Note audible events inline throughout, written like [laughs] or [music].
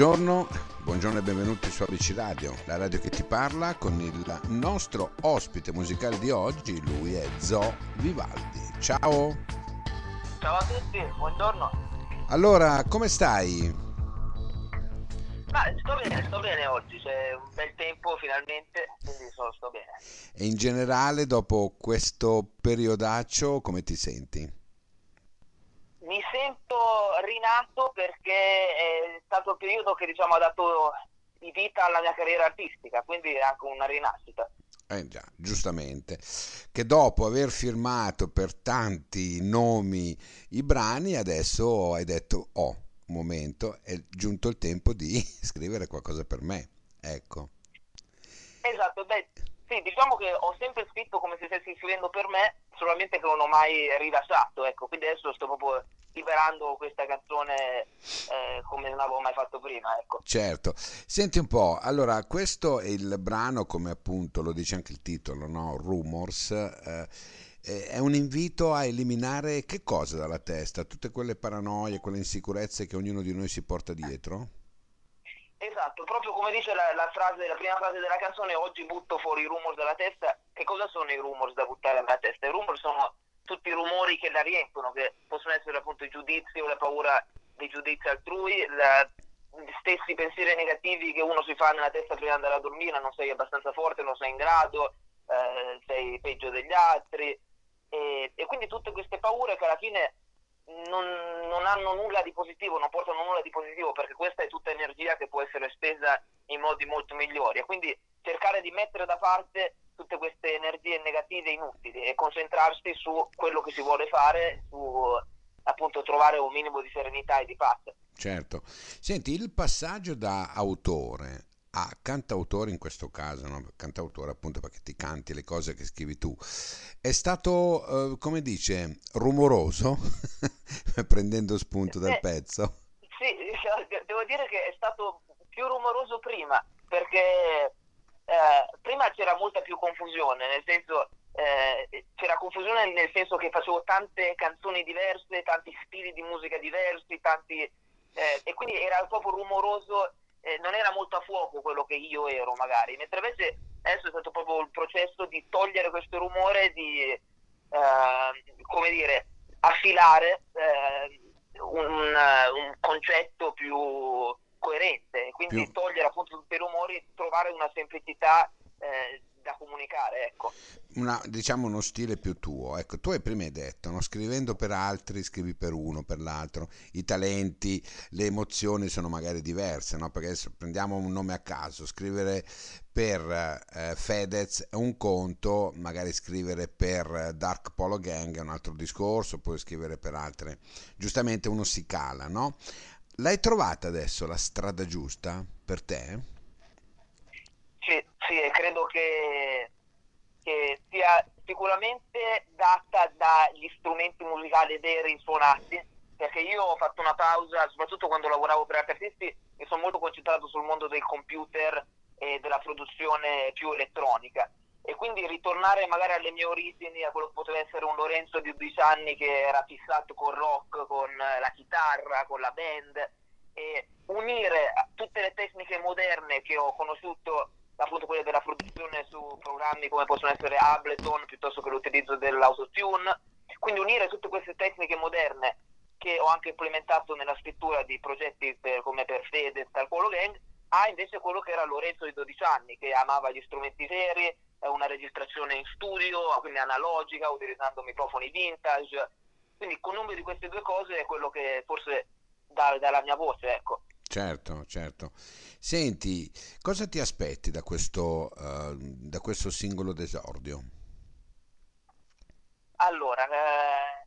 Buongiorno, buongiorno e benvenuti su ABC Radio, la radio che ti parla con il nostro ospite musicale di oggi, lui è Zo Vivaldi. Ciao! Ciao a tutti, buongiorno. Allora, come stai? Ma sto bene, sto bene oggi, c'è un bel tempo finalmente, quindi sto, sto bene. E in generale, dopo questo periodaccio, come ti senti? Mi sento rinato perché è stato il periodo che diciamo ha dato di vita alla mia carriera artistica, quindi è anche una rinascita. Eh già, giustamente, che dopo aver firmato per tanti nomi i brani, adesso hai detto, oh, un momento, è giunto il tempo di [laughs] scrivere qualcosa per me, ecco. Esatto, beh, sì, diciamo che ho sempre scritto come se stessi scrivendo per me, solamente che non ho mai rilasciato, ecco, quindi adesso sto proprio liberando questa canzone eh, come non avevo mai fatto prima, ecco. Certo. Senti un po', allora questo è il brano, come appunto lo dice anche il titolo, no? Rumors, eh, è un invito a eliminare che cosa dalla testa? Tutte quelle paranoie, quelle insicurezze che ognuno di noi si porta dietro? Esatto, proprio come dice la, la, frase, la prima frase della canzone, oggi butto fuori i rumors dalla testa. Che cosa sono i rumors da buttare dalla testa? I rumors sono tutti i rumori che la riempiono, che possono essere appunto i giudizi o la paura dei giudizi altrui, la, gli stessi pensieri negativi che uno si fa nella testa prima di andare a dormire, non sei abbastanza forte, non sei in grado, eh, sei peggio degli altri. E, e quindi tutte queste paure che alla fine non, non, hanno nulla di positivo, non portano nulla di positivo perché questa è tutta energia che può essere spesa in modi molto migliori e quindi cercare di mettere da parte tutte queste energie negative inutili e concentrarsi su quello che si vuole fare, su appunto trovare un minimo di serenità e di pace. Certo. Senti, il passaggio da autore a cantautore in questo caso, no? cantautore appunto perché ti canti le cose che scrivi tu, è stato, eh, come dice, rumoroso, [laughs] prendendo spunto dal eh, pezzo? Sì, [laughs] devo dire che è stato più rumoroso prima, perché eh, prima c'era molta più confusione, nel senso eh, c'era confusione nel senso che facevo tante canzoni diverse, tanti stili di musica diversi, tanti, eh, e quindi era proprio rumoroso eh, non era molto a fuoco quello che io ero magari, mentre invece adesso è stato proprio il processo di togliere questo rumore, di eh, come dire, affilare un, un, concetto più coerente, quindi più... togliere appunto tutti i rumori, trovare una semplicità eh, da comunicare, ecco. Una, diciamo uno stile più tuo. Ecco, tu hai prima detto, no? scrivendo per altri, scrivi per uno, per l'altro. I talenti, le emozioni sono magari diverse, no? Perché adesso prendiamo un nome a caso, scrivere per eh, Fedez è un conto, magari scrivere per Dark Polo Gang è un altro discorso, poi scrivere per altre. Giustamente uno si cala, no? L'hai trovata adesso la strada giusta per te? Sì, sì, e credo che, che sia sicuramente data dagli strumenti musicali veri suonati, perché io ho fatto una pausa, soprattutto quando lavoravo per artisti, mi sono molto concentrato sul mondo del computer e della produzione più elettronica. E quindi ritornare magari alle mie origini, a quello che poteva essere un Lorenzo di 12 anni che era fissato col rock, con la chitarra, con la band, e unire tutte le tecniche moderne che ho conosciuto appunto quelle della produzione su programmi come possono essere Ableton piuttosto che l'utilizzo dell'autotune. Quindi unire tutte queste tecniche moderne che ho anche implementato nella scrittura di progetti per, come per Fede e Talcolo Gang, a invece quello che era Lorenzo di 12 anni, che amava gli strumenti veri, una registrazione in studio, quindi analogica, utilizzando microfoni vintage. Quindi il connubio di queste due cose è quello che forse dà, dà la mia voce, ecco. Certo, certo. Senti, cosa ti aspetti da questo, uh, da questo singolo d'esordio? Allora, eh,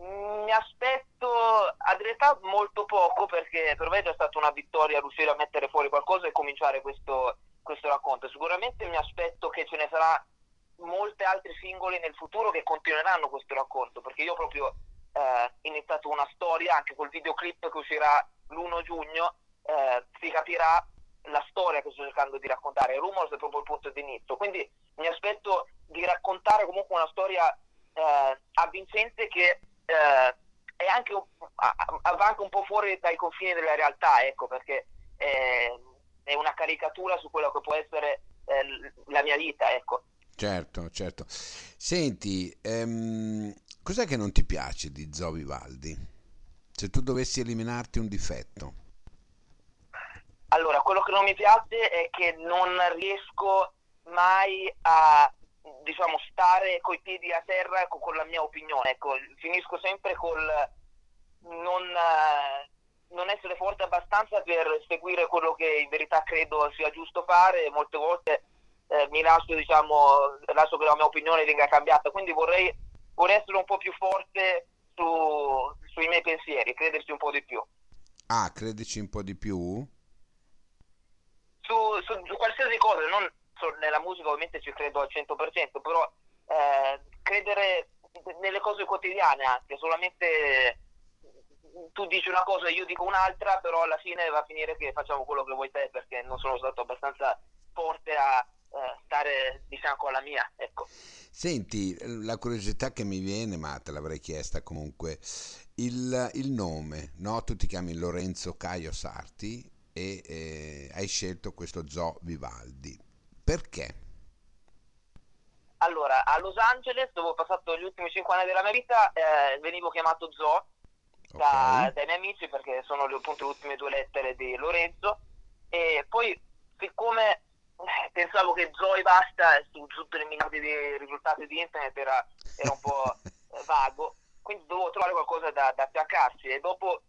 mi aspetto a verità molto poco perché per me è già stata una vittoria riuscire a mettere fuori qualcosa e cominciare questo, questo racconto. Sicuramente mi aspetto che ce ne sarà molti altri singoli nel futuro che continueranno questo racconto perché io proprio eh, iniziato una storia anche col videoclip che uscirà l'1 giugno eh, si capirà la storia che sto cercando di raccontare. Rumors è proprio il punto di inizio. Quindi mi aspetto di raccontare comunque una storia eh, avvincente che eh, è anche, va anche un po' fuori dai confini della realtà, ecco, perché è, è una caricatura su quello che può essere eh, la mia vita, ecco. Certo, certo. Senti, ehm, cos'è che non ti piace di Zo Vivaldi? Se tu dovessi eliminarti un difetto. Allora, quello che non mi piace è che non riesco mai a diciamo stare coi piedi a terra con, con la mia opinione. Ecco, finisco sempre col non, abbastanza per seguire quello che in verità credo sia giusto fare. Molte volte eh, mi lascio, diciamo, lascio che la mia opinione venga cambiata. Quindi vorrei, vorrei essere un po' più forte su, sui miei pensieri, crederci un po' di più. Ah, crederci un po' di più? Su, su, su qualsiasi cosa, non nella musica ovviamente ci credo al 100%, però eh, credere nelle cose quotidiane anche, solamente tu dici una cosa e io dico un'altra, però alla fine va a finire che facciamo quello che vuoi te perché non sono stato abbastanza forte a eh, stare di fianco alla mia. Ecco. Senti, la curiosità che mi viene, ma te l'avrei chiesta comunque, il, il nome, no? tu ti chiami Lorenzo Caio Sarti e eh, hai scelto questo Zoo Vivaldi. Perché? Allora, a Los Angeles, dove ho passato gli ultimi 5 anni della mia vita, eh, venivo chiamato Zoo da, okay. dai miei amici perché sono appunto le ultime due lettere di Lorenzo. E poi siccome eh, pensavo che Zoo e basta su tutte le miliardi di risultati di internet era, era un po' [laughs] vago. Quindi dovevo trovare qualcosa da, da attaccarsi e dopo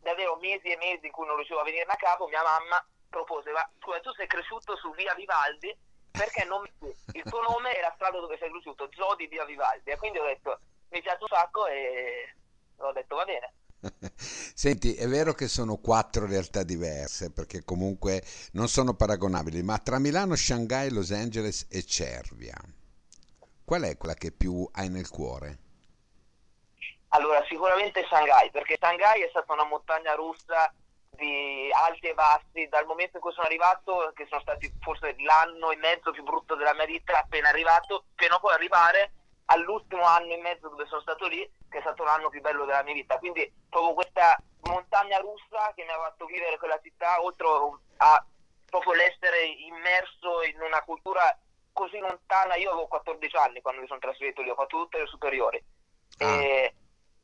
davvero mesi e mesi in cui non riuscivo a venirne a capo mia mamma propose ma scusa tu sei cresciuto su via Vivaldi? Perché non il tuo nome è la strada dove sei cresciuto Zoo di via Vivaldi. E quindi ho detto mi piace un sacco e ho detto va bene. [laughs] Senti, è vero che sono quattro realtà diverse perché comunque non sono paragonabili, ma tra Milano, Shanghai, Los Angeles e Cervia, qual è quella che più hai nel cuore? Allora, sicuramente Shanghai, perché Shanghai è stata una montagna russa di alti e bassi dal momento in cui sono arrivato, che sono stati forse l'anno e mezzo più brutto della mia vita appena arrivato, fino a poi arrivare all'ultimo anno e mezzo dove sono stato lì, che è stato l'anno più bello della mia vita. Quindi proprio questa montagna russa che mi ha fatto vivere quella città, oltre a proprio l'essere immerso in una cultura così lontana. Io avevo 14 anni quando mi sono trasferito lì, ho fatto tutte le superiori. Ah. E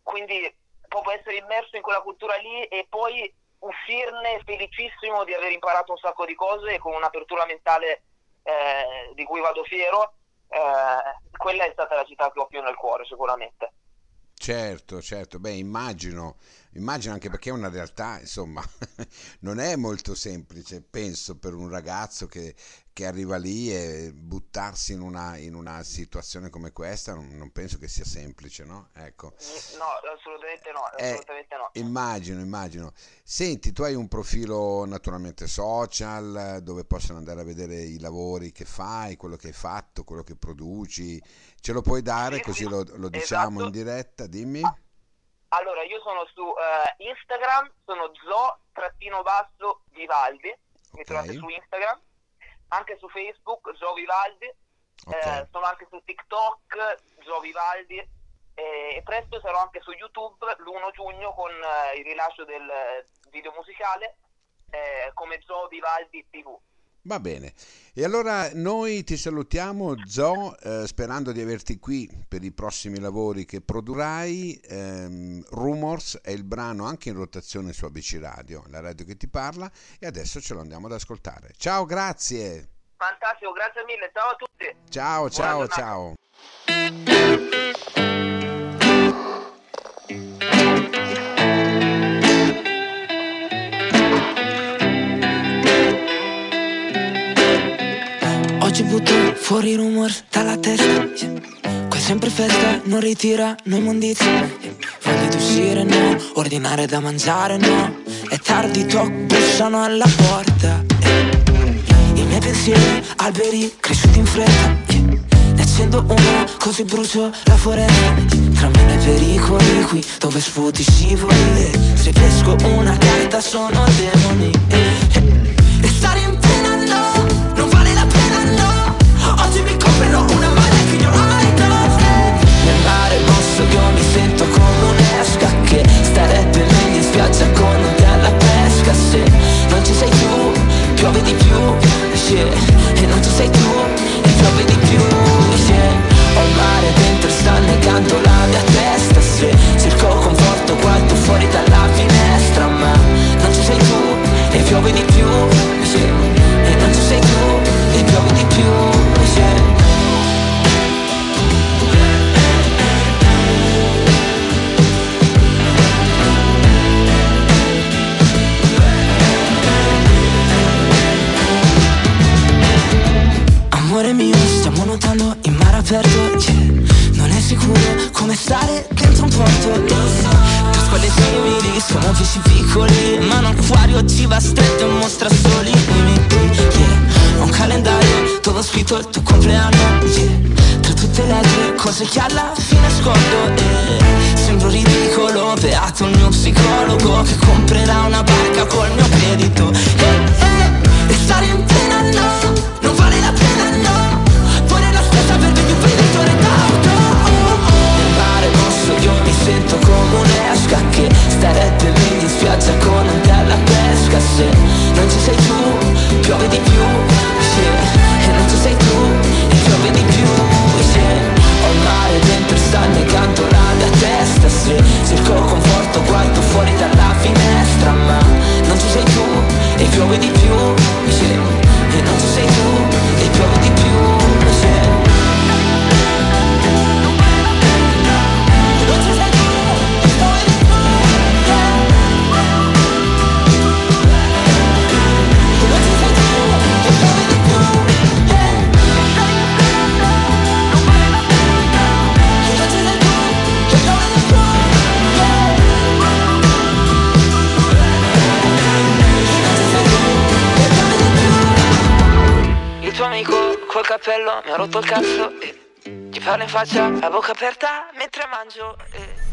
quindi proprio essere immerso in quella cultura lì e poi uscirne felicissimo di aver imparato un sacco di cose e con un'apertura mentale eh, di cui vado fiero eh, quella è stata la città che ho più nel cuore sicuramente. Certo, certo, beh immagino, immagino anche perché è una realtà, insomma, [laughs] non è molto semplice, penso, per un ragazzo che, che arriva lì e buttarsi in una, in una situazione come questa non, non, penso che sia semplice, no? Ecco. No, assolutamente no, eh, assolutamente no. Immagino, immagino. Senti, tu hai un profilo naturalmente social dove possono andare a vedere i lavori che fai, quello che hai fatto, quello che produci. Ce lo puoi dare sì, così sì, lo, lo, diciamo esatto. in diretta? Dimmi. Allora, io sono su uh, Instagram, sono zo-vivaldi, mi okay. trovate su Instagram anche su Facebook, Gio Vivaldi, okay. eh, sono anche su TikTok, Gio Vivaldi e presto sarò anche su YouTube l'1 giugno con eh, il rilascio del video musicale eh, come Gio Vivaldi TV. Va bene, e allora noi ti salutiamo Zo, eh, sperando di averti qui per i prossimi lavori che produrrai. Ehm, Rumors è il brano anche in rotazione su ABC Radio, la radio che ti parla, e adesso ce lo andiamo ad ascoltare. Ciao, grazie. Fantastico, grazie mille, ciao a tutti. Ciao, ciao, ciao. Butto fuori rumor dalla testa. Qua è sempre festa, non ritira, no immondizie yeah. Voglia di uscire, no. Ordinare da mangiare, no. È tardi, toc, bussano alla porta. I miei pensieri, alberi, cresciuti in fretta Ne accendo una, così brucio la foresta Tra me e pericoli qui, dove sputi scivoli Se pesco una carta sono demoni piove di più sì. E tanto sei tu e piove di più sì. Amore mio, stiamo nuotando in mare aperto yeah. Non è sicuro come stare dentro un porto Lo squadre simili siamo fisi piccoli Ma un acquario ci va stretto e mostra soli limiti yeah. Un calendario dove ho scritto il tuo compleanno yeah. Tra tutte le altre cose che alla fine scordo eh. Sembro ridicolo, beato il mio psicologo Che comprerà una barca col mio credito mi ha rotto il cazzo e gli parlo in faccia a bocca aperta mentre mangio e